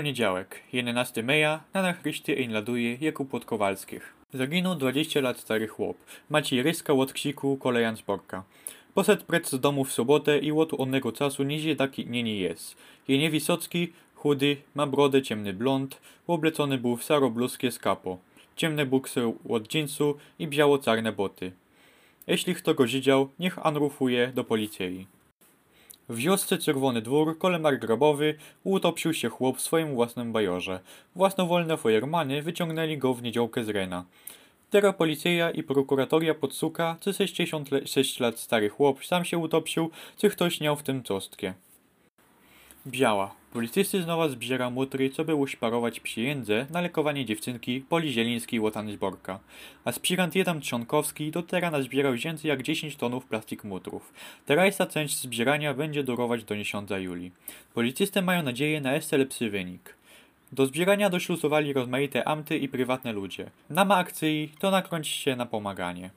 Poniedziałek, 11 maja, na nachryście laduje Jakub Podkowalskich. Zaginął 20 lat stary chłop. Maciej Ryska od ksiku kolejan z Borka. Poszedł precz z domu w sobotę i od onnego czasu nizie taki nie nie jest. Jenie Wisocki, chudy, ma brodę ciemny blond, oblecony był w saro bluskie z kapo. Ciemne buksy od jeansu i biało-czarne boty. Jeśli kto go widział, niech anrufuje do policji. W wiosce Czerwony Dwór, kolemar grobowy, utopił się chłop w swoim własnym bajorze. Własnowolne fojermany wyciągnęli go w niedziałkę z Rena. Teraz policja i prokuratoria podsuka, czy 66 lat stary chłop sam się utopił, czy ktoś miał w tym czostkę. Biała. Policyjscy znowu zbiera mutry, co by uśparować pieniądze na lekowanie dziewczynki Poli Zielińskiej Łotany. Aspirant Jeden Trzonkowski do teraz nazbierał więcej jak 10 tonów plastik mutrów. Terajsa część zbierania będzie durować do miesiąca Julii. Policyjscy mają nadzieję na jeszcze lepszy wynik. Do zbierania doślusowali rozmaite amty i prywatne ludzie. Nama akcji to nakręcić się na pomaganie.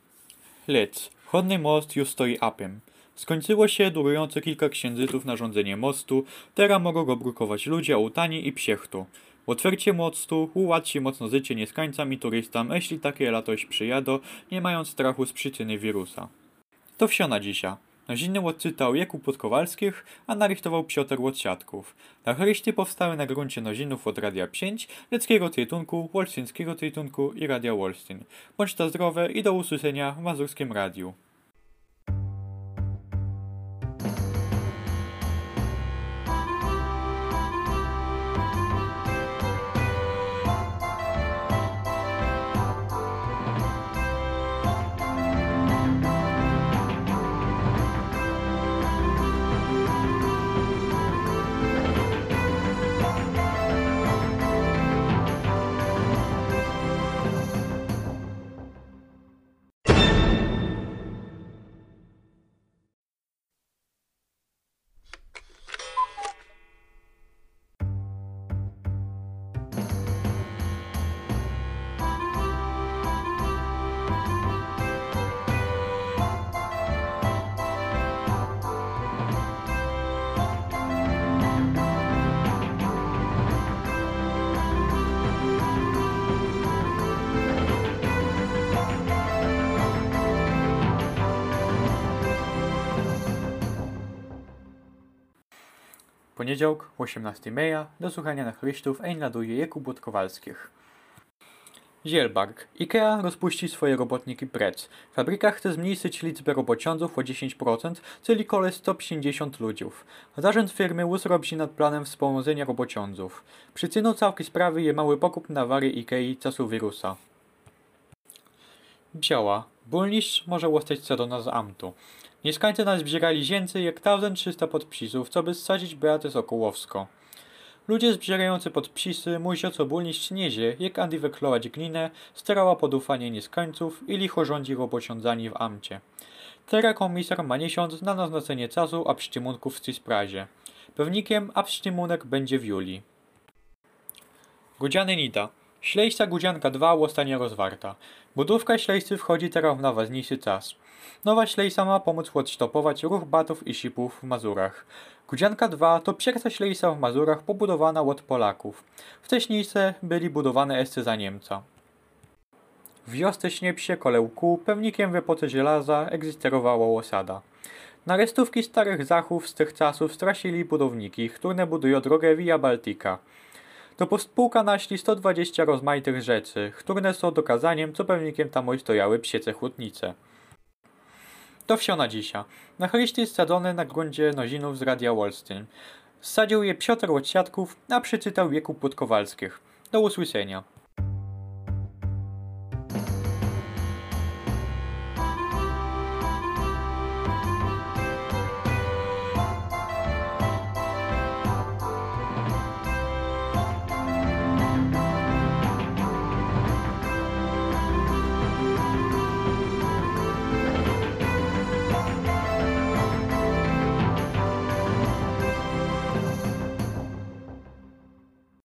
Lec. Chodny most już stoi apem. Skończyło się durujące kilka księżyców na rządzenie mostu, teraz mogą go brukować ludzie ołtani i psiechtu. Otwarcie mostu ułatwi mocno życie nieskańcom i turystom, jeśli takie latość przyjadą, nie mając strachu z przyczyny wirusa. To wsio na dzisiaj. Nozinny odczytał Jakub Podkowalskich, a narychtował Piotr Łodsiadków. Na chryście powstały na gruncie nozinów od Radia 5, Leckiego Tytunku, Wolsztyńskiego Tytunku i Radia Wolsztyn. Bądź to zdrowe i do usłyszenia w Mazurskim Radiu. Poniedziałek, 18 maja, do słuchania na Chrystów laduje Jakub Kowalskich. Zielbark. IKEA rozpuści swoje robotniki precz. Fabryka chce zmniejszyć liczbę robociąców o 10%, czyli kole 150 ludziów. Zarząd firmy uzrobi nad planem wspomożenia robociąców. Przyczyną całej sprawy jest mały pokup na wary IKEA czasu wirusa. Biała. Burmistrz może łostać co do nas amtu. Mieszkańcy nazbierali więcej jak 1300 podpisów, co by zsadzić Beatę Sokołowską. Ludzie zbierający podpisy muszą co burmistrz niezie, jak antyweklować glinę, starała pod ufanie nieskańców i licho rządzi robociądzani w amcie. Teraz komisar ma miesiąc na naznaczenie czasu absztymunków w tej sprawie. Pewnikiem absztymunek będzie w Julii. Gudziany Nita. Ślejsta Gudzianka 2 zostanie rozwarta. Budówka ślejscy wchodzi teraz w najważniejszy czas. Nowa ślejsa ma pomóc odstopować ruch batów i sipów w Mazurach. Gudzianka 2 to pierwsza ślejsa w Mazurach pobudowana od Polaków. Wcześniejsze byli budowane jeszcze za Niemca. W wiosce Śniepsie Kolełku pewnikiem w epoce żelaza egzysterowała osada. Na restówki starych zachów z tych czasów stracili budowniki, które budują drogę Via Baltica. To pospółka naśli 120 rozmaitych rzeczy, które są dokazaniem, co pewnikiem tam stojały psiece chłodnice. To wsio na dzisiaj. Na chryście sadzone na gruncie nozinów z Radia Wolsztyn. Sadził je Piotr Łociatków, a przeczytał wieku Płotkowalskich. Do usłyszenia.